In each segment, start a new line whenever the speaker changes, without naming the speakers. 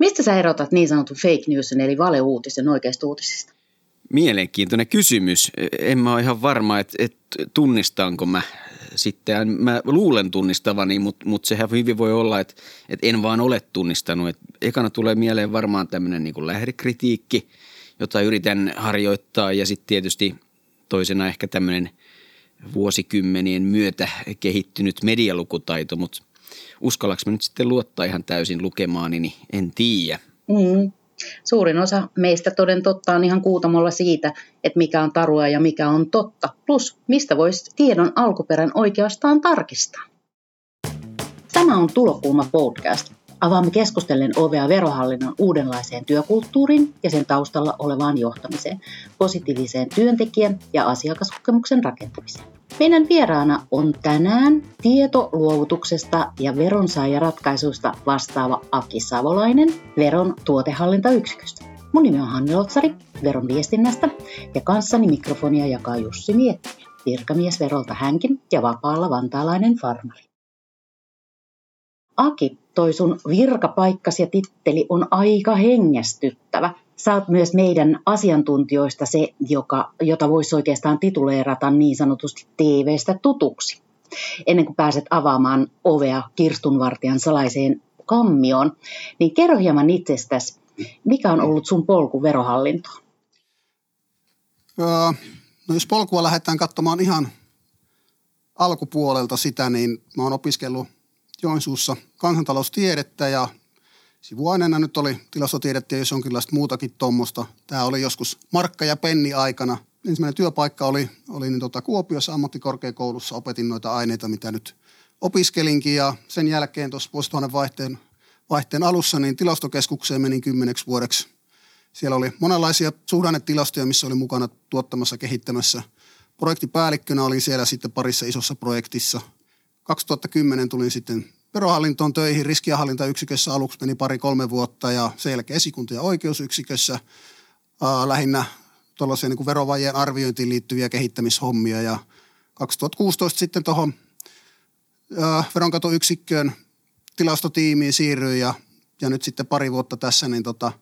Mistä sä erotat niin sanotun fake newsin eli valeuutisen oikeasta uutisista?
Mielenkiintoinen kysymys. En mä ole ihan varma, että, että tunnistanko mä sitten. Mä luulen tunnistavani, mutta, mutta sehän hyvin voi olla, että, että en vaan ole tunnistanut. Että ekana tulee mieleen varmaan tämmöinen niin lähdekritiikki, jota yritän harjoittaa ja sitten tietysti toisena ehkä tämmöinen vuosikymmenien myötä kehittynyt medialukutaito, mutta uskallaks mä nyt sitten luottaa ihan täysin lukemaani, niin en tiedä.
Mm. Suurin osa meistä toden totta on ihan kuutamolla siitä, että mikä on tarua ja mikä on totta, plus mistä voisi tiedon alkuperän oikeastaan tarkistaa. Tämä on Tulokulma podcast. Avaamme keskustellen ovea verohallinnon uudenlaiseen työkulttuuriin ja sen taustalla olevaan johtamiseen, positiiviseen työntekijän ja asiakaskokemuksen rakentamiseen. Meidän vieraana on tänään tietoluovutuksesta ja veronsaajaratkaisuista vastaava Aki Savolainen Veron tuotehallintayksiköstä. Mun nimi on Hanni Lotsari Veron viestinnästä ja kanssani mikrofonia jakaa Jussi Miettinen, virkamies Verolta hänkin ja vapaalla vantaalainen farmari. Aki, toi sun virkapaikkasi ja titteli on aika hengästyttävä. Sä oot myös meidän asiantuntijoista se, joka, jota voisi oikeastaan tituleerata niin sanotusti TV-stä tutuksi. Ennen kuin pääset avaamaan ovea kirstunvartijan salaiseen kammioon, niin kerro hieman itsestäsi, mikä on ollut sun polku verohallintoon?
No jos polkua lähdetään katsomaan ihan alkupuolelta sitä, niin mä oon opiskellut Joensuussa kansantaloustiedettä ja sivuaineena nyt oli tilastotiedettä ja jos jonkinlaista muutakin tuommoista. Tämä oli joskus markka- ja penni aikana. Ensimmäinen työpaikka oli, oli niin tota Kuopiossa ammattikorkeakoulussa. Opetin noita aineita, mitä nyt opiskelinkin ja sen jälkeen tuossa vuosituhannen vaihteen, vaihteen alussa niin tilastokeskukseen menin kymmeneksi vuodeksi. Siellä oli monenlaisia suhdannetilastoja, missä oli mukana tuottamassa, kehittämässä. Projektipäällikkönä olin siellä sitten parissa isossa projektissa – 2010 tulin sitten verohallintoon töihin riskiahallintayksikössä aluksi meni pari-kolme vuotta ja sen jälkeen esikunta- ja oikeusyksikössä ää, lähinnä tuollaisia niin verovajien arviointiin liittyviä kehittämishommia ja 2016 sitten tuohon veronkatoyksikköön tilastotiimiin siirryin ja, ja nyt sitten pari vuotta tässä niin tota,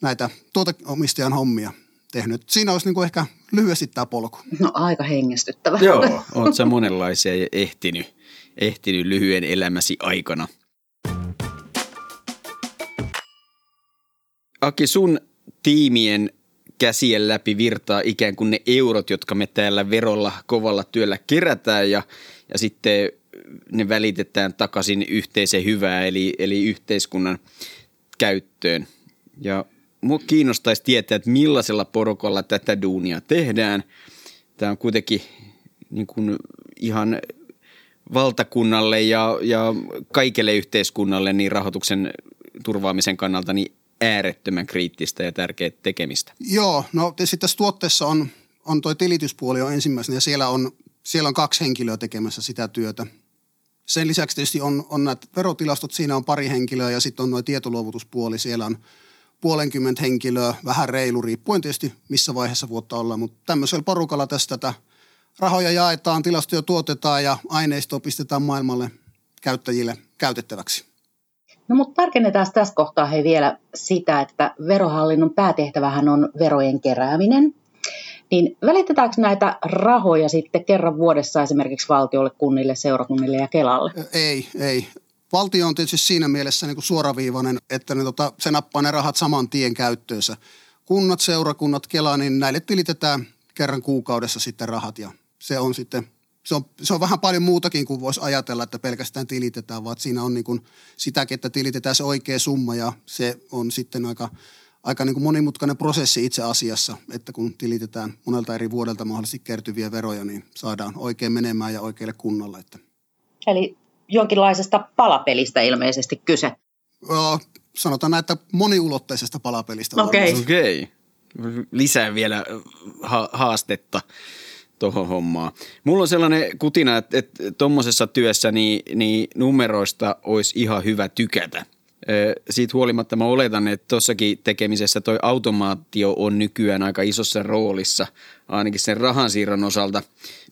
näitä tuoteomistajan hommia tehnyt. Siinä olisi niin kuin ehkä lyhyesti tämä polku.
No aika hengästyttävä.
Joo, oot sä monenlaisia ehtinyt ehtinyt lyhyen elämäsi aikana. Aki, sun tiimien käsien läpi virtaa ikään kuin ne eurot, jotka me täällä verolla kovalla työllä kerätään ja, ja sitten ne välitetään takaisin yhteiseen hyvää eli, eli yhteiskunnan käyttöön. Ja mua kiinnostaisi tietää, että millaisella porukalla tätä duunia tehdään. Tämä on kuitenkin niin kuin ihan valtakunnalle ja, ja kaikelle yhteiskunnalle niin rahoituksen turvaamisen kannalta niin äärettömän kriittistä ja tärkeää tekemistä.
Joo, no tietysti tässä tuotteessa on, on toi tilityspuoli on ensimmäisenä ja siellä on, siellä on kaksi henkilöä tekemässä sitä työtä. Sen lisäksi tietysti on, on nämä verotilastot, siinä on pari henkilöä ja sitten on nuo tietoluovutuspuoli, siellä on puolenkymmentä henkilöä, vähän reilu, riippuen tietysti missä vaiheessa vuotta ollaan, mutta tämmöisellä porukalla tästä tätä – rahoja jaetaan, tilastoja tuotetaan ja aineistoa pistetään maailmalle käyttäjille käytettäväksi.
No mutta tarkennetaan tässä kohtaa he vielä sitä, että verohallinnon päätehtävähän on verojen kerääminen. Niin välitetäänkö näitä rahoja sitten kerran vuodessa esimerkiksi valtiolle, kunnille, seurakunnille ja Kelalle?
Ei, ei. Valtio on tietysti siinä mielessä niin kuin suoraviivainen, että ne, tota, se nappaa ne rahat saman tien käyttöönsä. Kunnat, seurakunnat, Kela, niin näille tilitetään kerran kuukaudessa sitten rahat ja se on sitten se on, se on vähän paljon muutakin kuin voisi ajatella, että pelkästään tilitetään, vaan siinä on niin kuin sitäkin, että tilitetään se oikea summa ja se on sitten aika, aika niin kuin monimutkainen prosessi itse asiassa, että kun tilitetään monelta eri vuodelta mahdollisesti kertyviä veroja, niin saadaan oikein menemään ja oikealle kunnolla. Että.
Eli jonkinlaisesta palapelistä ilmeisesti kyse.
Joo, sanotaan näin, että moniulotteisesta palapelistä.
Okei. Okay. Okay. Lisää vielä ha- haastetta tuohon hommaan. Mulla on sellainen kutina, että, että tuommoisessa työssä niin, niin numeroista olisi ihan hyvä tykätä. Siitä huolimatta mä oletan, että tuossakin tekemisessä toi automaatio on nykyään aika isossa roolissa, ainakin sen rahansiirron osalta.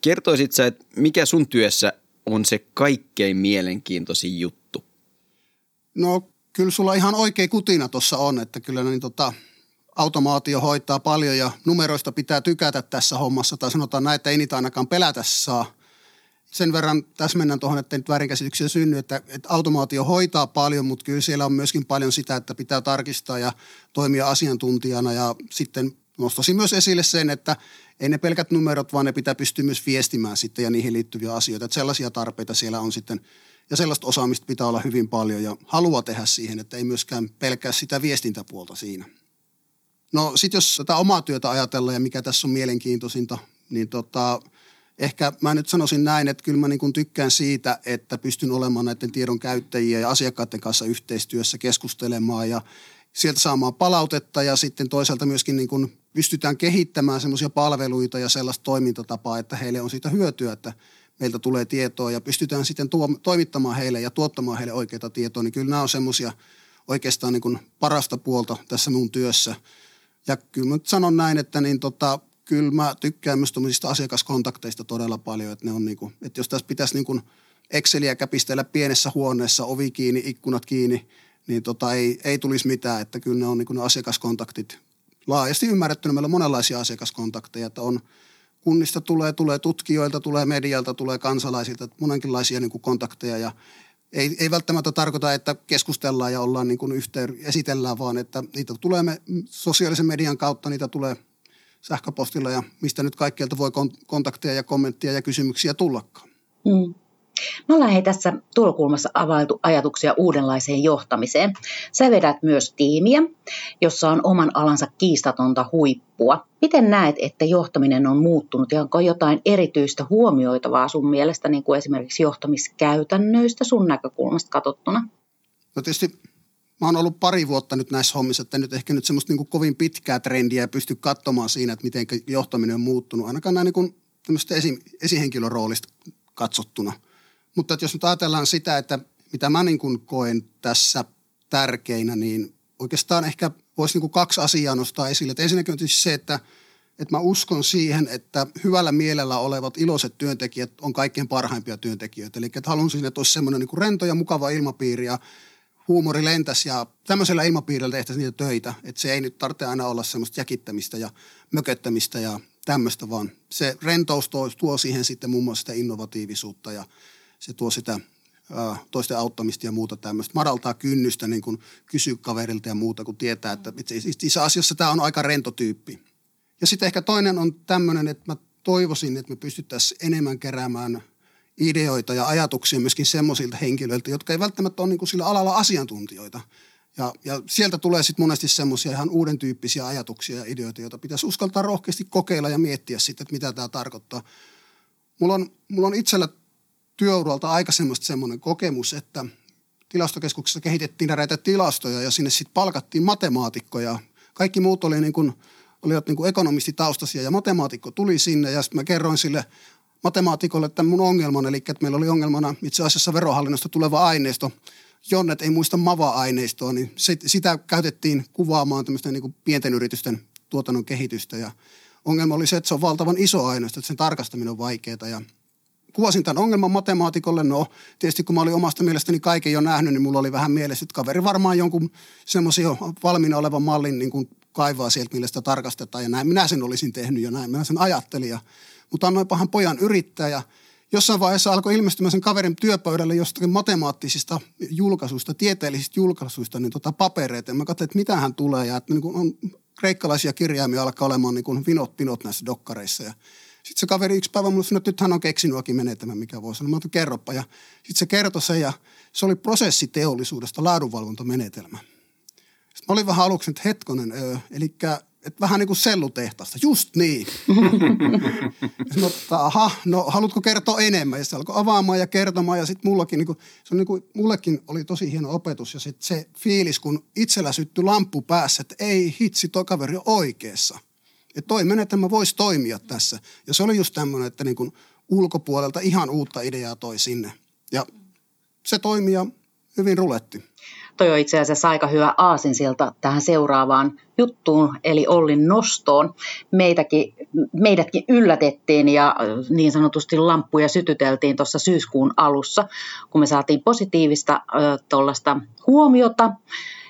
Kertoisit sä, että mikä sun työssä on se kaikkein mielenkiintoisin juttu?
No kyllä sulla ihan oikea kutina tuossa on, että kyllä niin tota, automaatio hoitaa paljon ja numeroista pitää tykätä tässä hommassa. Tai sanotaan näin, että ei niitä ainakaan pelätä saa. Sen verran täsmennän tuohon, että nyt väärinkäsityksiä synny, että, että automaatio hoitaa paljon, mutta kyllä siellä on myöskin paljon sitä, että pitää tarkistaa ja toimia asiantuntijana. Ja sitten nostaisin myös esille sen, että ei ne pelkät numerot, vaan ne pitää pystyä myös viestimään sitten ja niihin liittyviä asioita. Että sellaisia tarpeita siellä on sitten ja sellaista osaamista pitää olla hyvin paljon ja halua tehdä siihen, että ei myöskään pelkää sitä viestintäpuolta siinä. No sitten jos tätä omaa työtä ajatellaan ja mikä tässä on mielenkiintoisinta, niin tota, ehkä mä nyt sanoisin näin, että kyllä mä niin tykkään siitä, että pystyn olemaan näiden tiedon käyttäjiä ja asiakkaiden kanssa yhteistyössä keskustelemaan ja sieltä saamaan palautetta ja sitten toisaalta myöskin niin kuin pystytään kehittämään semmoisia palveluita ja sellaista toimintatapaa, että heille on siitä hyötyä, että meiltä tulee tietoa ja pystytään sitten tuo, toimittamaan heille ja tuottamaan heille oikeita tietoa, niin kyllä nämä on semmoisia oikeastaan niin kuin parasta puolta tässä mun työssä. Ja kyllä mä nyt sanon näin, että niin tota, kyllä mä tykkään myös asiakaskontakteista todella paljon, että ne on niin kuin, että jos tässä pitäisi niin kuin Exceliä käpistellä pienessä huoneessa, ovi kiinni, ikkunat kiinni, niin tota ei, ei tulisi mitään, että kyllä ne on niin kuin ne asiakaskontaktit laajasti ymmärrettynä. Meillä on monenlaisia asiakaskontakteja, että on – kunnista tulee, tulee tutkijoilta, tulee medialta, tulee kansalaisilta, monenkinlaisia niin kuin kontakteja ja ei, ei välttämättä tarkoita, että keskustellaan ja ollaan niin kuin yhteen, esitellään, vaan että niitä tulee me, sosiaalisen median kautta, niitä tulee sähköpostilla ja mistä nyt kaikkialta voi kontakteja ja kommenttia ja kysymyksiä tullakaan. Mm.
Me ollaan hei tässä tulokulmassa availtu ajatuksia uudenlaiseen johtamiseen. Sä vedät myös tiimiä, jossa on oman alansa kiistatonta huippua. Miten näet, että johtaminen on muuttunut ja onko jotain erityistä huomioitavaa sun mielestä, niin kuin esimerkiksi johtamiskäytännöistä sun näkökulmasta katsottuna?
No tietysti mä oon ollut pari vuotta nyt näissä hommissa, että nyt ehkä nyt semmoista niin kuin kovin pitkää trendiä pysty katsomaan siinä, että miten johtaminen on muuttunut. Ainakaan näin niin kuin esi, esihenkilön roolista katsottuna – mutta että jos nyt ajatellaan sitä, että mitä mä niin kuin koen tässä tärkeinä, niin oikeastaan ehkä voisi niin kuin kaksi asiaa nostaa esille. Että ensinnäkin on tietysti se, että, että mä uskon siihen, että hyvällä mielellä olevat iloiset työntekijät on kaikkein parhaimpia työntekijöitä. Eli että haluan siinä, että olisi semmoinen niin rento ja mukava ilmapiiri ja huumori lentäisi ja tämmöisellä ilmapiirillä tehtäisiin niitä töitä. Että se ei nyt tarvitse aina olla semmoista jäkittämistä ja mököttämistä ja tämmöistä, vaan se rentous tuo, tuo siihen sitten muun muassa sitä innovatiivisuutta ja se tuo sitä toisten auttamista ja muuta tämmöistä. Madaltaa kynnystä niin kuin kysyä kaverilta ja muuta, kun tietää, että itse asiassa tämä on aika rento tyyppi. Ja sitten ehkä toinen on tämmöinen, että mä toivoisin, että me pystyttäisiin enemmän keräämään ideoita ja ajatuksia myöskin semmoisilta henkilöiltä, jotka ei välttämättä ole niin kuin sillä alalla asiantuntijoita. Ja, ja sieltä tulee sitten monesti semmoisia ihan uuden tyyppisiä ajatuksia ja ideoita, joita pitäisi uskaltaa rohkeasti kokeilla ja miettiä sitten, että mitä tämä tarkoittaa. Mulla on, mulla on itsellä työuralta aika semmoinen kokemus, että tilastokeskuksessa kehitettiin näitä tilastoja ja sinne sitten palkattiin matemaatikkoja. Kaikki muut oli niin kuin, olivat niin kuin ekonomistitaustaisia ja matemaatikko tuli sinne ja sitten mä kerroin sille matemaatikolle tämän mun ongelman, eli että meillä oli ongelmana itse asiassa verohallinnosta tuleva aineisto, Jonnet ei muista MAVA-aineistoa, niin sitä käytettiin kuvaamaan tämmöisten niin kuin pienten yritysten tuotannon kehitystä ja ongelma oli se, että se on valtavan iso aineisto, että sen tarkastaminen on vaikeaa ja kuvasin tämän ongelman matemaatikolle. No, tietysti kun mä olin omasta mielestäni kaiken jo nähnyt, niin mulla oli vähän mielessä, että kaveri varmaan jonkun semmoisen valmiina olevan mallin niin kuin kaivaa sieltä, millä sitä tarkastetaan. Ja näin minä sen olisin tehnyt ja näin minä sen ajattelin. Ja, mutta annoinpahan pojan yrittää ja jossain vaiheessa alkoi ilmestymään sen kaverin työpöydälle jostakin matemaattisista julkaisuista, tieteellisistä julkaisuista, niin tota papereita. Ja mä katsoin, että mitä hän tulee ja että niin kuin on kreikkalaisia kirjaimia alkaa olemaan niin kuin vinot pinot näissä dokkareissa. Ja sitten se kaveri yksi päivä mulle sanoi, että nyt hän on keksinyt menetelmän, mikä voi sanoa. Mä otin, kerropa. Ja sitten se kertoi se ja se oli prosessiteollisuudesta laadunvalvontamenetelmä. Sitten mä olin vähän aluksi, että hetkonen, öö, eli että vähän niin kuin sellutehtaasta. Just niin. Että aha, no haluatko kertoa enemmän? Ja se alkoi avaamaan ja kertomaan ja sitten mullakin, niin kuin, se on niin kuin, mullekin oli tosi hieno opetus ja sitten se fiilis, kun itsellä syttyi lamppu päässä, että ei hitsi, toi kaveri on oikeassa – että toi menetelmä voisi toimia tässä. Ja se oli just tämmöinen, että niin kuin ulkopuolelta ihan uutta ideaa toi sinne. Ja se toimii ja hyvin ruletti.
toi on itse asiassa aika hyvä aasinsilta tähän seuraavaan juttuun, eli Ollin nostoon. Meitäkin, meidätkin yllätettiin ja niin sanotusti lamppuja sytyteltiin tuossa syyskuun alussa, kun me saatiin positiivista tuollaista huomiota.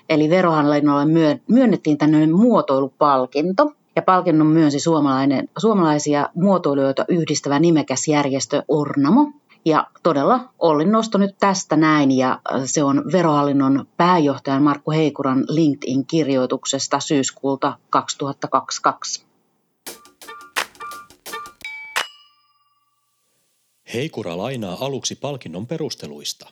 Eli verohallinnolle myönnettiin tämmöinen muotoilupalkinto, ja palkinnon myönsi suomalainen, suomalaisia muotoilijoita yhdistävä nimekäs järjestö Ornamo. Ja todella Ollin nosto nyt tästä näin ja se on verohallinnon pääjohtajan Markku Heikuran LinkedIn-kirjoituksesta syyskuulta 2022.
Heikura lainaa aluksi palkinnon perusteluista.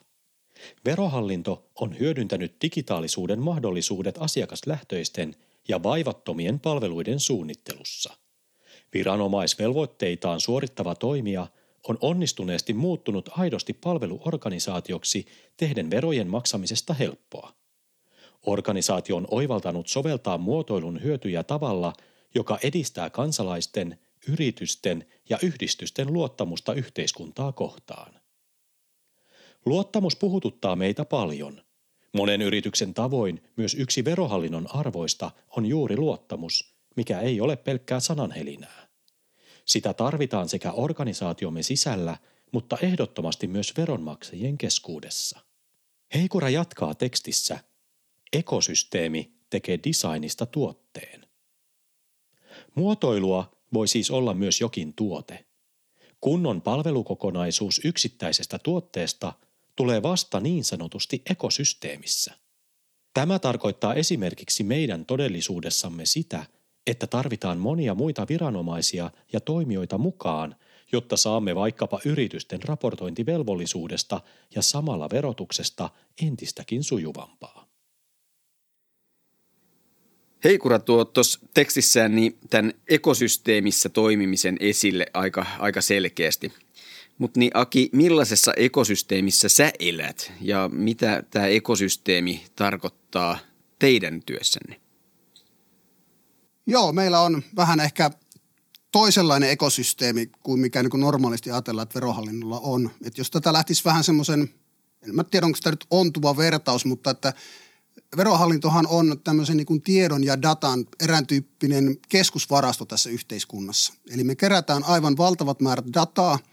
Verohallinto on hyödyntänyt digitaalisuuden mahdollisuudet asiakaslähtöisten ja vaivattomien palveluiden suunnittelussa. Viranomaisvelvoitteitaan suorittava toimija on onnistuneesti muuttunut aidosti palveluorganisaatioksi tehden verojen maksamisesta helppoa. Organisaatio on oivaltanut soveltaa muotoilun hyötyjä tavalla, joka edistää kansalaisten, yritysten ja yhdistysten luottamusta yhteiskuntaa kohtaan. Luottamus puhututtaa meitä paljon – Monen yrityksen tavoin myös yksi verohallinnon arvoista on juuri luottamus, mikä ei ole pelkkää sananhelinää. Sitä tarvitaan sekä organisaatiomme sisällä, mutta ehdottomasti myös veronmaksajien keskuudessa. Heikura jatkaa tekstissä, ekosysteemi tekee designista tuotteen. Muotoilua voi siis olla myös jokin tuote. Kunnon palvelukokonaisuus yksittäisestä tuotteesta – tulee vasta niin sanotusti ekosysteemissä. Tämä tarkoittaa esimerkiksi meidän todellisuudessamme sitä, että tarvitaan monia muita viranomaisia ja toimijoita mukaan, jotta saamme vaikkapa yritysten raportointivelvollisuudesta ja samalla verotuksesta entistäkin sujuvampaa.
Heikura tuo tuossa tekstissään niin tämän ekosysteemissä toimimisen esille aika, aika selkeästi – mutta niin Aki, millaisessa ekosysteemissä sä elät ja mitä tämä ekosysteemi tarkoittaa teidän työssänne?
Joo, meillä on vähän ehkä toisenlainen ekosysteemi kuin mikä niin kuin normaalisti ajatellaan, että verohallinnolla on. että jos tätä lähtisi vähän semmoisen, en mä tiedä onko tämä nyt ontuva vertaus, mutta että verohallintohan on tämmöisen niin kuin tiedon ja datan erääntyyppinen keskusvarasto tässä yhteiskunnassa. Eli me kerätään aivan valtavat määrät dataa –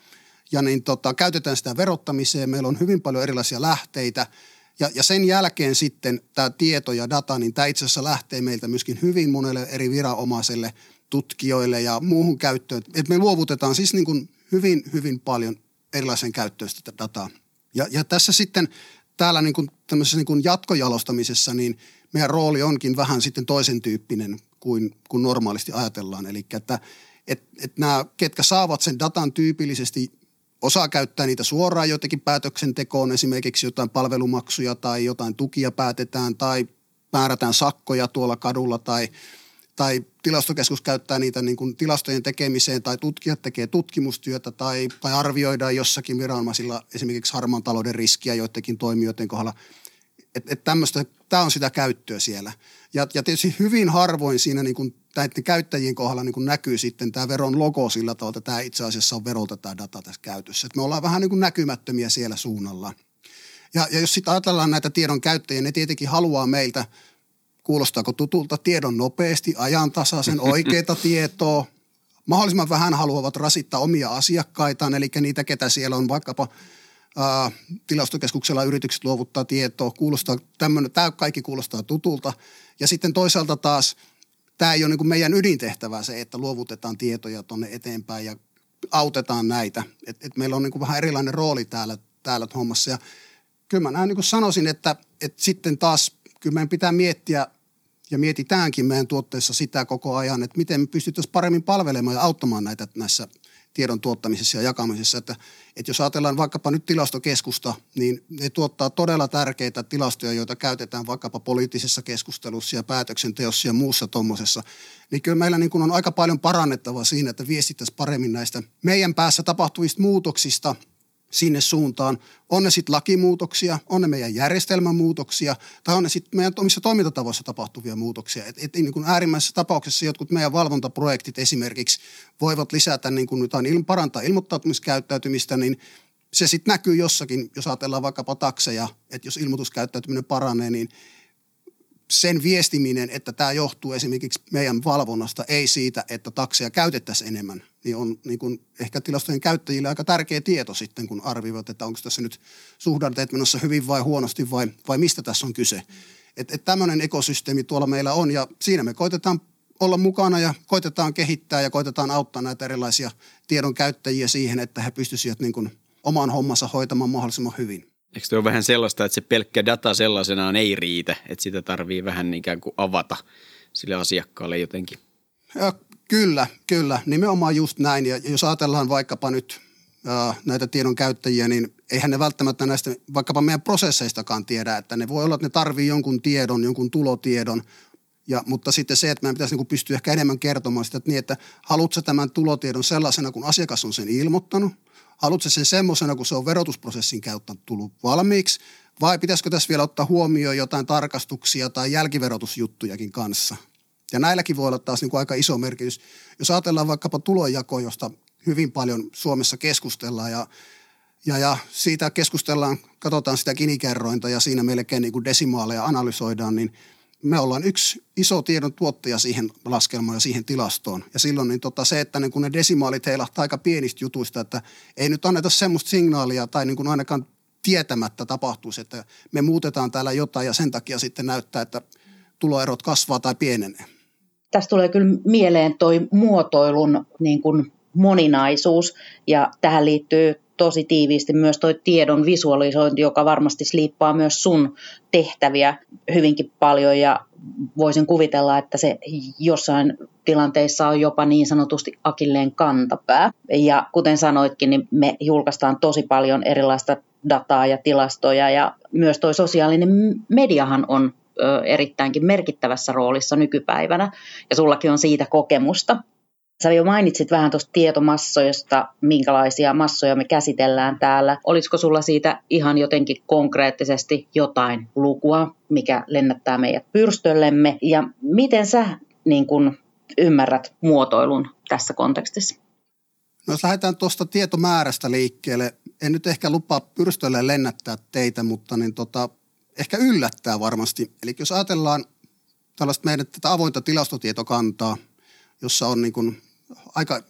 ja niin tota, käytetään sitä verottamiseen. Meillä on hyvin paljon erilaisia lähteitä ja, ja sen jälkeen sitten tämä tieto ja data, niin tämä itse asiassa lähtee meiltä myöskin hyvin monelle eri viranomaiselle, tutkijoille ja muuhun käyttöön. Et me luovutetaan siis niin kuin hyvin, hyvin paljon erilaisen käyttöön sitä dataa. Ja, ja tässä sitten täällä niin kuin tämmöisessä niin kuin jatkojalostamisessa, niin meidän rooli onkin vähän sitten toisen tyyppinen kuin, kuin normaalisti ajatellaan. Eli että et, et nämä, ketkä saavat sen datan tyypillisesti Osa käyttää niitä suoraan jotenkin päätöksentekoon, esimerkiksi jotain palvelumaksuja tai jotain tukia päätetään tai määrätään sakkoja tuolla kadulla tai, tai tilastokeskus käyttää niitä niin kuin tilastojen tekemiseen tai tutkijat tekee tutkimustyötä tai, tai arvioidaan jossakin viranomaisilla esimerkiksi harmaan talouden riskiä joidenkin toimijoiden kohdalla. Että et tämmöistä, tämä on sitä käyttöä siellä. Ja, ja tietysti hyvin harvoin siinä niin kuin näiden käyttäjien kohdalla niin kuin näkyy sitten tämä veron logo sillä tavalla, että tämä itse asiassa on verolta tämä data tässä käytössä. Että me ollaan vähän niin kuin näkymättömiä siellä suunnalla. Ja, ja jos sitten ajatellaan näitä tiedon käyttäjiä, ne tietenkin haluaa meiltä, kuulostaako tutulta, tiedon nopeasti, ajantasaisen, oikeita tietoa. Mahdollisimman vähän haluavat rasittaa omia asiakkaitaan, eli niitä, ketä siellä on vaikkapa tilastokeskuksella yritykset luovuttaa tietoa. Kuulostaa, tämmönen, tämä kaikki kuulostaa tutulta. Ja sitten toisaalta taas – tämä ei ole niin meidän ydintehtävä se, että luovutetaan tietoja tuonne eteenpäin ja autetaan näitä. Et, et meillä on niin vähän erilainen rooli täällä, täällä hommassa. Ja kyllä mä näin niin sanoisin, että, että sitten taas kyllä meidän pitää miettiä ja mietitäänkin meidän tuotteissa sitä koko ajan, että miten me pystyttäisiin paremmin palvelemaan ja auttamaan näitä näissä tiedon tuottamisessa ja jakamisessa. Että, että jos ajatellaan vaikkapa nyt tilastokeskusta, niin ne tuottaa todella tärkeitä tilastoja, joita käytetään vaikkapa poliittisessa keskustelussa ja päätöksenteossa ja muussa tuommoisessa. Niin kyllä meillä niin kuin on aika paljon parannettavaa siinä, että viestittäisiin paremmin näistä meidän päässä tapahtuvista muutoksista – sinne suuntaan. On ne sitten lakimuutoksia, on ne meidän järjestelmämuutoksia tai on ne sitten meidän omissa toimintatavoissa tapahtuvia muutoksia. Et, et, niin kuin äärimmäisessä tapauksessa jotkut meidän valvontaprojektit esimerkiksi voivat lisätä niin kuin jotain, parantaa ilmoittautumiskäyttäytymistä, niin se sitten näkyy jossakin, jos ajatellaan vaikkapa takseja, että jos ilmoituskäyttäytyminen paranee, niin sen viestiminen, että tämä johtuu esimerkiksi meidän valvonnasta, ei siitä, että takseja käytettäisiin enemmän, niin on niin kuin ehkä tilastojen käyttäjille aika tärkeä tieto sitten, kun arvioivat, että onko tässä nyt suhdanteet menossa hyvin vai huonosti vai, vai mistä tässä on kyse. Että et tämmöinen ekosysteemi tuolla meillä on ja siinä me koitetaan olla mukana ja koitetaan kehittää ja koitetaan auttaa näitä erilaisia tiedon käyttäjiä siihen, että he pystyisivät niin kuin oman hommansa hoitamaan mahdollisimman hyvin.
Eikö tuo vähän sellaista, että se pelkkä data sellaisenaan ei riitä, että sitä tarvii vähän ikään kuin avata sille asiakkaalle jotenkin?
Ja kyllä, kyllä. Nimenomaan just näin. Ja jos ajatellaan vaikkapa nyt äh, näitä tiedon käyttäjiä, niin eihän ne välttämättä näistä vaikkapa meidän prosesseistakaan tiedä, että ne voi olla, että ne tarvii jonkun tiedon, jonkun tulotiedon, ja, mutta sitten se, että meidän pitäisi niin pystyä ehkä enemmän kertomaan sitä, että, niin, että haluatko tämän tulotiedon sellaisena, kun asiakas on sen ilmoittanut – Haluatko sen semmoisena, kun se on verotusprosessin kautta tullut valmiiksi, vai pitäisikö tässä vielä ottaa huomioon jotain tarkastuksia tai jälkiverotusjuttujakin kanssa? Ja näilläkin voi olla taas niin kuin aika iso merkitys. Jos ajatellaan vaikkapa tulonjako, josta hyvin paljon Suomessa keskustellaan ja, ja, ja siitä keskustellaan, katsotaan sitä kinikerrointa ja siinä melkein niin kuin desimaaleja analysoidaan, niin – me ollaan yksi iso tiedon tuottaja siihen laskelmaan ja siihen tilastoon. Ja silloin niin tota, se, että niin kun ne desimaalit heilahtaa aika pienistä jutuista, että ei nyt anneta semmoista signaalia tai niin kuin ainakaan tietämättä tapahtuisi, että me muutetaan täällä jotain ja sen takia sitten näyttää, että tuloerot kasvaa tai pienenee.
Tästä tulee kyllä mieleen toi muotoilun niin kuin moninaisuus ja tähän liittyy tosi tiiviisti myös toi tiedon visualisointi, joka varmasti sliippaa myös sun tehtäviä hyvinkin paljon ja voisin kuvitella, että se jossain tilanteissa on jopa niin sanotusti akilleen kantapää. Ja kuten sanoitkin, niin me julkaistaan tosi paljon erilaista dataa ja tilastoja ja myös toi sosiaalinen mediahan on erittäinkin merkittävässä roolissa nykypäivänä ja sullakin on siitä kokemusta. Sä jo mainitsit vähän tuosta tietomassoista, minkälaisia massoja me käsitellään täällä. Olisiko sulla siitä ihan jotenkin konkreettisesti jotain lukua, mikä lennättää meidät pyrstöllemme? Ja miten sä niin kun, ymmärrät muotoilun tässä kontekstissa?
No jos lähdetään tuosta tietomäärästä liikkeelle, en nyt ehkä lupaa pyrstölle lennättää teitä, mutta niin tota, ehkä yllättää varmasti. Eli jos ajatellaan tällaista meidän tätä avointa tilastotietokantaa, jossa on niin kuin aika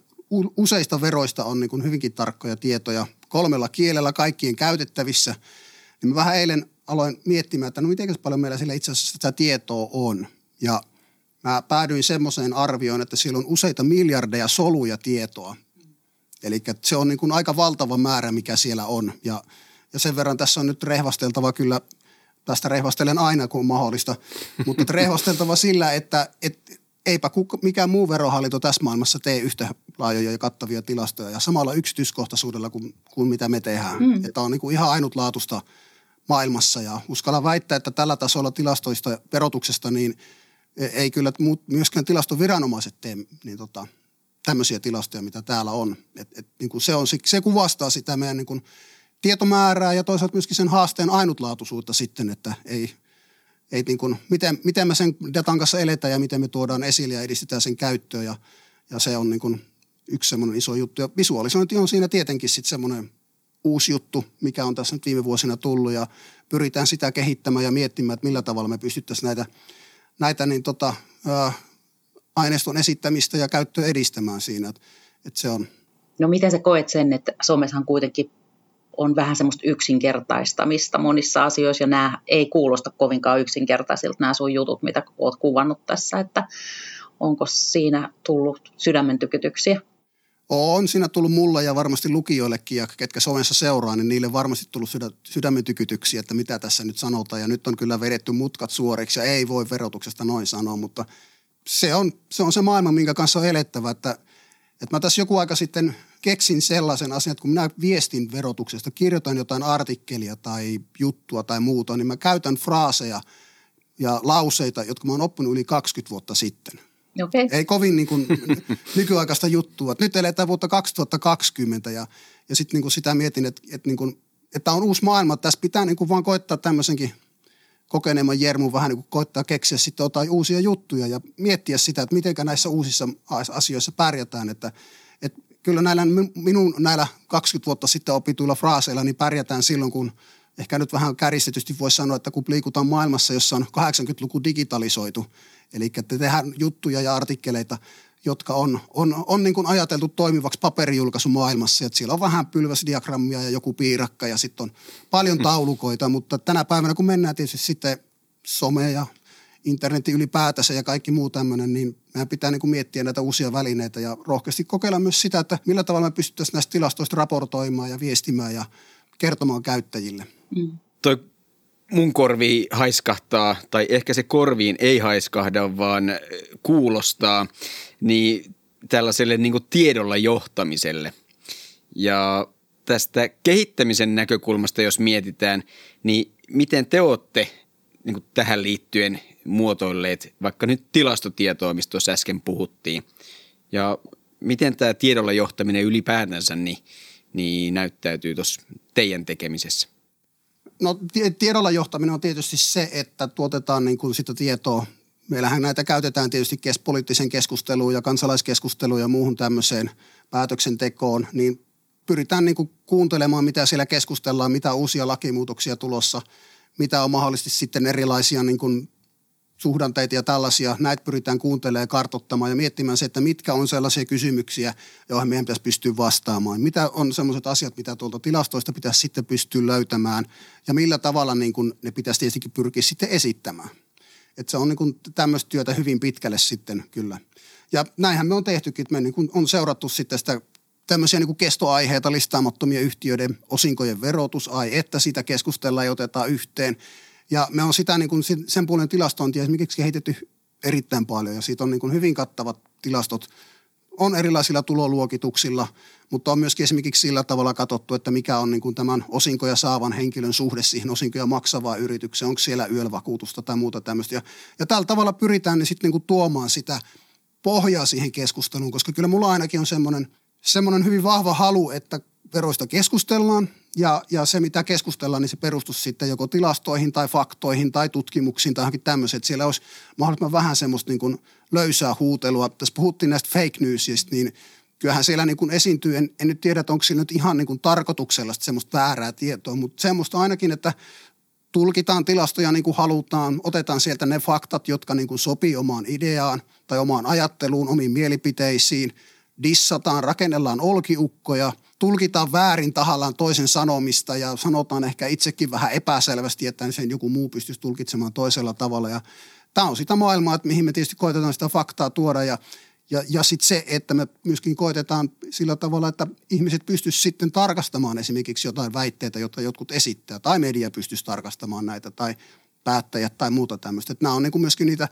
useista veroista on niin kuin hyvinkin tarkkoja tietoja kolmella kielellä kaikkien käytettävissä. Niin mä vähän eilen aloin miettimään, että no miten paljon meillä sillä itse asiassa sitä tietoa on. Ja mä päädyin semmoiseen arvioon, että siellä on useita miljardeja soluja tietoa. Eli se on niin kuin aika valtava määrä, mikä siellä on. Ja, ja sen verran tässä on nyt rehvasteltava kyllä, tästä rehvastelen aina kun on mahdollista, mutta rehvasteltava sillä, että, että eipä mikään muu verohallinto tässä maailmassa tee yhtä laajoja ja kattavia tilastoja ja samalla yksityiskohtaisuudella kuin, kuin mitä me tehdään. Mm. Että on niin kuin ihan ainutlaatusta maailmassa ja uskalla väittää, että tällä tasolla tilastoista verotuksesta niin e, ei kyllä myöskään tilastoviranomaiset tee niin tota, tämmöisiä tilastoja, mitä täällä on. Et, et, niin kuin se, on se kuvastaa sitä meidän niin kuin tietomäärää ja toisaalta myöskin sen haasteen ainutlaatuisuutta sitten, että ei – ei niin kuin, miten, miten me sen datan kanssa eletään ja miten me tuodaan esille ja edistetään sen käyttöön ja, ja se on niin kuin yksi semmoinen iso juttu. Ja visualisointi on siinä tietenkin sitten semmoinen uusi juttu, mikä on tässä nyt viime vuosina tullut ja pyritään sitä kehittämään ja miettimään, että millä tavalla me pystyttäisiin näitä, näitä niin tota, ää, aineiston esittämistä ja käyttöä edistämään siinä. Että, että se on.
No miten sä koet sen, että somessahan kuitenkin on vähän semmoista yksinkertaistamista monissa asioissa, ja nämä ei kuulosta kovinkaan yksinkertaisilta nämä sun jutut, mitä oot kuvannut tässä, että onko siinä tullut sydämen tykytyksiä?
On siinä tullut mulle ja varmasti lukijoillekin ja ketkä somessa seuraa, niin niille varmasti tullut sydä, sydämen tykytyksiä, että mitä tässä nyt sanotaan. Ja nyt on kyllä vedetty mutkat suoriksi ja ei voi verotuksesta noin sanoa, mutta se on se, on se maailma, minkä kanssa on elettävä. Että, että mä tässä joku aika sitten keksin sellaisen asian, että kun minä viestin verotuksesta, kirjoitan jotain artikkelia tai juttua tai muuta, niin mä käytän fraaseja ja lauseita, jotka mä oon oppinut yli 20 vuotta sitten.
Okay.
Ei kovin niin kuin nykyaikaista juttua. Nyt eletään vuotta 2020 ja, ja sitten niin sitä mietin, että, että, niin kuin, että on uusi maailma. Tässä pitää niin kuin vaan koittaa tämmöisenkin kokeneemman Jermun vähän niin kuin koittaa keksiä sitten jotain uusia juttuja ja miettiä sitä, että miten näissä uusissa asioissa pärjätään. Että kyllä näillä minun näillä 20 vuotta sitten opituilla fraaseilla niin pärjätään silloin, kun ehkä nyt vähän kärjistetysti voisi sanoa, että kun liikutaan maailmassa, jossa on 80-luku digitalisoitu, eli tehdään juttuja ja artikkeleita, jotka on, on, on niin kuin ajateltu toimivaksi paperijulkaisumaailmassa. Että siellä on vähän pylväsdiagrammia ja joku piirakka ja sitten on paljon mm. taulukoita, mutta tänä päivänä kun mennään tietysti sitten some ja internetin ylipäätänsä ja kaikki muu tämmöinen, niin meidän pitää niin kuin miettiä näitä uusia välineitä ja rohkeasti kokeilla myös sitä, että millä tavalla me pystyttäisiin näistä tilastoista raportoimaan ja viestimään ja kertomaan käyttäjille. Mm.
Toi mun korviin haiskahtaa, tai ehkä se korviin ei haiskahda, vaan kuulostaa, niin tällaiselle niin tiedolla johtamiselle. Ja tästä kehittämisen näkökulmasta, jos mietitään, niin miten te olette niin tähän liittyen muotoilleet vaikka nyt tilastotietoa, mistä tuossa äsken puhuttiin. Ja miten tämä tiedolla johtaminen ylipäätänsä niin, niin näyttäytyy tuossa teidän tekemisessä?
No tiedolla johtaminen on tietysti se, että tuotetaan niin kuin sitä tietoa. Meillähän näitä käytetään tietysti kes- poliittisen keskusteluun ja kansalaiskeskusteluun ja muuhun tämmöiseen päätöksentekoon, niin pyritään niin kuin kuuntelemaan, mitä siellä keskustellaan, mitä uusia lakimuutoksia tulossa, mitä on mahdollisesti sitten erilaisia niin kuin suhdanteita ja tällaisia, näitä pyritään kuuntelemaan ja kartottamaan ja miettimään se, että mitkä on sellaisia kysymyksiä, joihin meidän pitäisi pystyä vastaamaan. Mitä on sellaiset asiat, mitä tuolta tilastoista pitäisi sitten pystyä löytämään ja millä tavalla niin kuin ne pitäisi tietysti pyrkiä sitten esittämään. Että se on niin kuin tämmöistä työtä hyvin pitkälle sitten kyllä. Ja näinhän me on tehtykin, että me niin kuin on seurattu sitten sitä tämmöisiä niin kestoaiheita listaamattomia yhtiöiden osinkojen verotus, ai että sitä keskustellaan ja otetaan yhteen – ja me on sitä niin kuin sen puolen tilastointia esimerkiksi kehitetty erittäin paljon ja siitä on niin kuin hyvin kattavat tilastot. On erilaisilla tuloluokituksilla, mutta on myöskin esimerkiksi sillä tavalla katsottu, että mikä on niin kuin tämän osinkoja saavan henkilön suhde siihen osinkoja maksavaan yritykseen. Onko siellä yölvakuutusta tai muuta tämmöistä. Ja, ja tällä tavalla pyritään niin sitten niin kuin tuomaan sitä pohjaa siihen keskusteluun, koska kyllä mulla ainakin on semmoinen, semmoinen hyvin vahva halu, että veroista keskustellaan ja, ja se, mitä keskustellaan, niin se perustus sitten joko tilastoihin tai faktoihin tai tutkimuksiin tai johonkin tämmöiset. Siellä olisi mahdollisimman vähän semmoista niin kuin löysää huutelua. Tässä puhuttiin näistä fake newsista, niin kyllähän siellä niin kuin esiintyy, en, en nyt tiedä, että onko siinä nyt ihan niin kuin tarkoituksella semmoista väärää tietoa, mutta semmoista ainakin, että tulkitaan tilastoja niin kuin halutaan, otetaan sieltä ne faktat, jotka niin kuin sopii omaan ideaan tai omaan ajatteluun, omiin mielipiteisiin, dissataan, rakennellaan olkiukkoja – tulkitaan väärin tahallaan toisen sanomista ja sanotaan ehkä itsekin vähän epäselvästi, että sen joku muu pystyisi tulkitsemaan toisella tavalla. Ja tämä on sitä maailmaa, että mihin me tietysti koitetaan sitä faktaa tuoda ja, ja, ja sitten se, että me myöskin koitetaan sillä tavalla, että ihmiset pystyisivät sitten tarkastamaan esimerkiksi jotain väitteitä, joita jotkut esittää, tai media pystyisi tarkastamaan näitä, tai päättäjät tai muuta tämmöistä. Että nämä on niin kuin myöskin niitä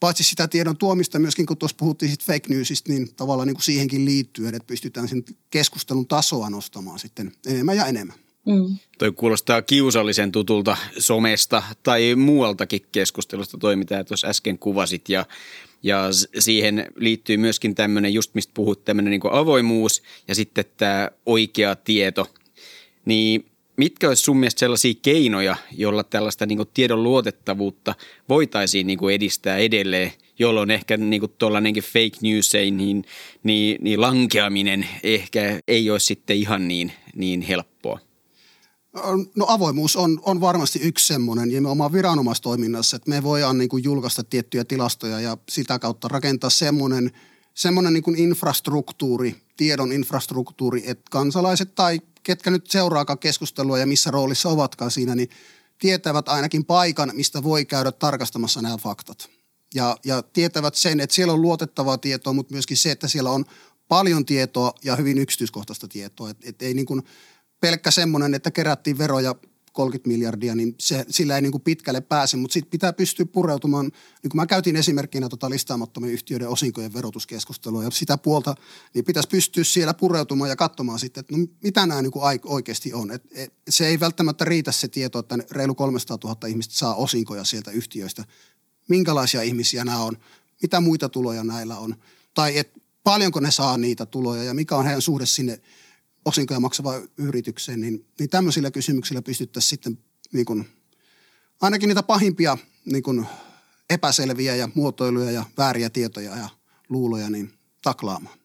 paitsi sitä tiedon tuomista myöskin, kun tuossa puhuttiin sit fake newsista, niin tavallaan niin kuin siihenkin liittyen, että pystytään sen keskustelun tasoa nostamaan sitten enemmän ja enemmän.
Mm. Toi kuulostaa kiusallisen tutulta somesta tai muualtakin keskustelusta, toi mitä tuossa äsken kuvasit ja ja siihen liittyy myöskin tämmöinen, just mistä puhut, tämmöinen niin avoimuus ja sitten tämä oikea tieto. Niin mitkä olisi sun mielestä sellaisia keinoja, joilla tällaista niin kuin tiedon luotettavuutta voitaisiin niin kuin edistää edelleen, jolloin ehkä niin tuollainenkin fake news ei, niin, niin, niin lankeaminen ehkä ei olisi sitten ihan niin, niin helppoa?
No avoimuus on, on varmasti yksi semmoinen, ja me oma viranomaistoiminnassa, että me voidaan niin kuin julkaista tiettyjä tilastoja ja sitä kautta rakentaa semmoinen, semmoinen niin infrastruktuuri, tiedon infrastruktuuri, että kansalaiset tai ketkä nyt seuraakaan keskustelua ja missä roolissa ovatkaan siinä, niin tietävät ainakin paikan, mistä voi käydä tarkastamassa nämä faktat. Ja, ja tietävät sen, että siellä on luotettavaa tietoa, mutta myöskin se, että siellä on paljon tietoa ja hyvin yksityiskohtaista tietoa. Että et ei niin kuin pelkkä semmoinen, että kerättiin veroja 30 miljardia, niin se, sillä ei niin kuin pitkälle pääse, mutta sitten pitää pystyä pureutumaan, niin mä käytin esimerkkinä tota listaamattomien yhtiöiden osinkojen verotuskeskustelua ja sitä puolta, niin pitäisi pystyä siellä pureutumaan ja katsomaan sitten, että no, mitä nämä niin kuin oikeasti on. Et, et, se ei välttämättä riitä se tieto, että reilu 300 000 ihmistä saa osinkoja sieltä yhtiöistä. Minkälaisia ihmisiä nämä on, mitä muita tuloja näillä on, tai et, paljonko ne saa niitä tuloja ja mikä on heidän suhde sinne – osinkoja maksavaan yritykseen, niin, niin tämmöisillä kysymyksillä pystyttäisiin sitten niin kuin, ainakin niitä pahimpia niin kuin epäselviä ja muotoiluja ja vääriä tietoja ja luuloja niin taklaamaan.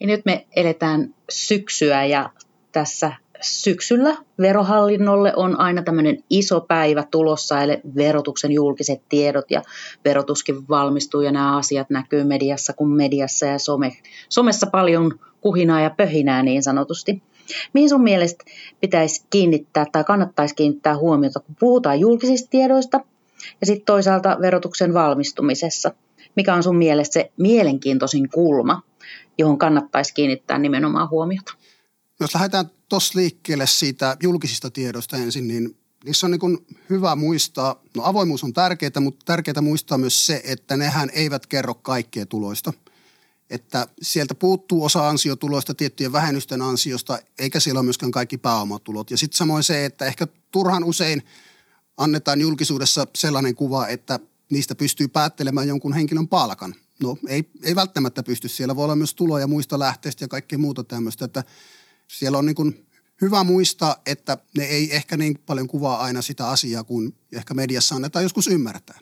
Ja nyt me eletään syksyä ja tässä syksyllä verohallinnolle on aina tämmöinen iso päivä tulossa, eli verotuksen julkiset tiedot ja verotuskin valmistuu ja nämä asiat näkyy mediassa kuin mediassa ja some, somessa paljon kuhinaa ja pöhinää niin sanotusti. Mihin sun mielestä pitäisi kiinnittää tai kannattaisi kiinnittää huomiota, kun puhutaan julkisista tiedoista ja sitten toisaalta verotuksen valmistumisessa? Mikä on sun mielestä se mielenkiintoisin kulma, johon kannattaisi kiinnittää nimenomaan huomiota?
Jos lähdetään tuossa liikkeelle siitä julkisista tiedoista ensin, niin niissä on niin hyvä muistaa, no avoimuus on tärkeää, mutta tärkeää muistaa myös se, että nehän eivät kerro kaikkea tuloista. Että sieltä puuttuu osa ansiotuloista tiettyjen vähennysten ansiosta, eikä siellä ole myöskään kaikki pääomatulot. Ja sitten samoin se, että ehkä turhan usein annetaan julkisuudessa sellainen kuva, että niistä pystyy päättelemään jonkun henkilön palkan. No ei, ei välttämättä pysty. Siellä voi olla myös tuloja muista lähteistä ja kaikkea muuta tämmöistä, että – siellä on niin kuin hyvä muistaa, että ne ei ehkä niin paljon kuvaa aina sitä asiaa, kuin ehkä mediassa annetaan joskus ymmärtää.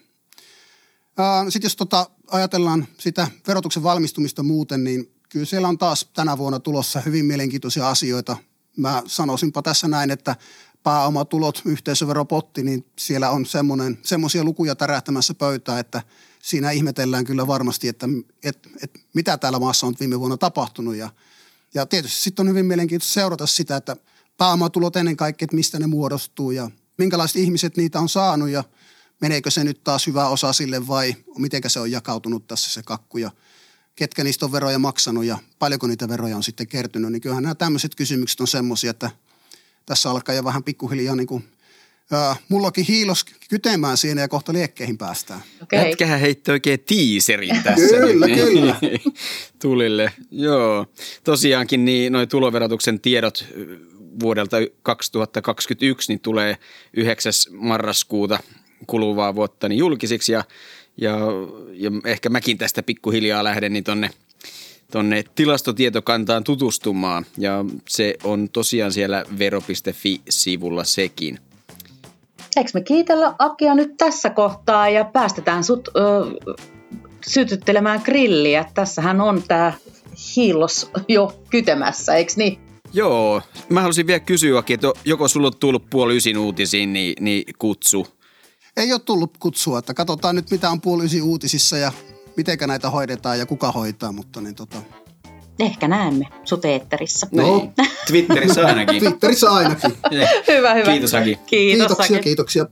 Sitten jos tota, ajatellaan sitä verotuksen valmistumista muuten, niin kyllä siellä on taas tänä vuonna tulossa hyvin mielenkiintoisia asioita. Mä sanoisinpa tässä näin, että pääomatulot, yhteisöveropotti, niin siellä on semmoisia lukuja tärähtämässä pöytää, että siinä ihmetellään kyllä varmasti, että et, et, mitä täällä maassa on viime vuonna tapahtunut ja – ja tietysti sitten on hyvin mielenkiintoista seurata sitä, että pääomatulot ennen kaikkea, että mistä ne muodostuu ja minkälaiset ihmiset niitä on saanut ja meneekö se nyt taas hyvä osa sille vai miten se on jakautunut tässä se kakku ja ketkä niistä on veroja maksanut ja paljonko niitä veroja on sitten kertynyt. Niin kyllähän nämä tämmöiset kysymykset on semmoisia, että tässä alkaa jo vähän pikkuhiljaa niin kuin Uh, mullakin hiilos kytemään siinä ja kohta liekkeihin päästään.
Okay. Jätkähän heitti oikein tiiserin tässä.
kyllä, nyt. kyllä.
Tulille, joo. Tosiaankin niin noin tuloverotuksen tiedot vuodelta 2021 niin tulee 9. marraskuuta kuluvaa vuotta niin julkisiksi ja, ja, ja ehkä mäkin tästä pikkuhiljaa lähden niin tonne tonne tilastotietokantaan tutustumaan ja se on tosiaan siellä vero.fi-sivulla sekin.
Eikö me kiitellä Akia nyt tässä kohtaa ja päästetään sut ö, sytyttelemään grilliä. Tässähän on tämä hiilos jo kytemässä, eikö niin?
Joo, mä haluaisin vielä kysyä, että joko sulla on tullut puoli ysin uutisiin, niin, niin kutsu.
Ei ole tullut kutsua, että katsotaan nyt mitä on puoli ysin uutisissa ja miten näitä hoidetaan ja kuka hoitaa, mutta niin tota,
Ehkä näemme sut eetterissä.
No. Niin. Twitterissä ainakin.
Twitterissä ainakin.
hyvä, hyvä.
Kiitos Aki.
Kiitos,
kiitoksia, Aki. kiitoksia.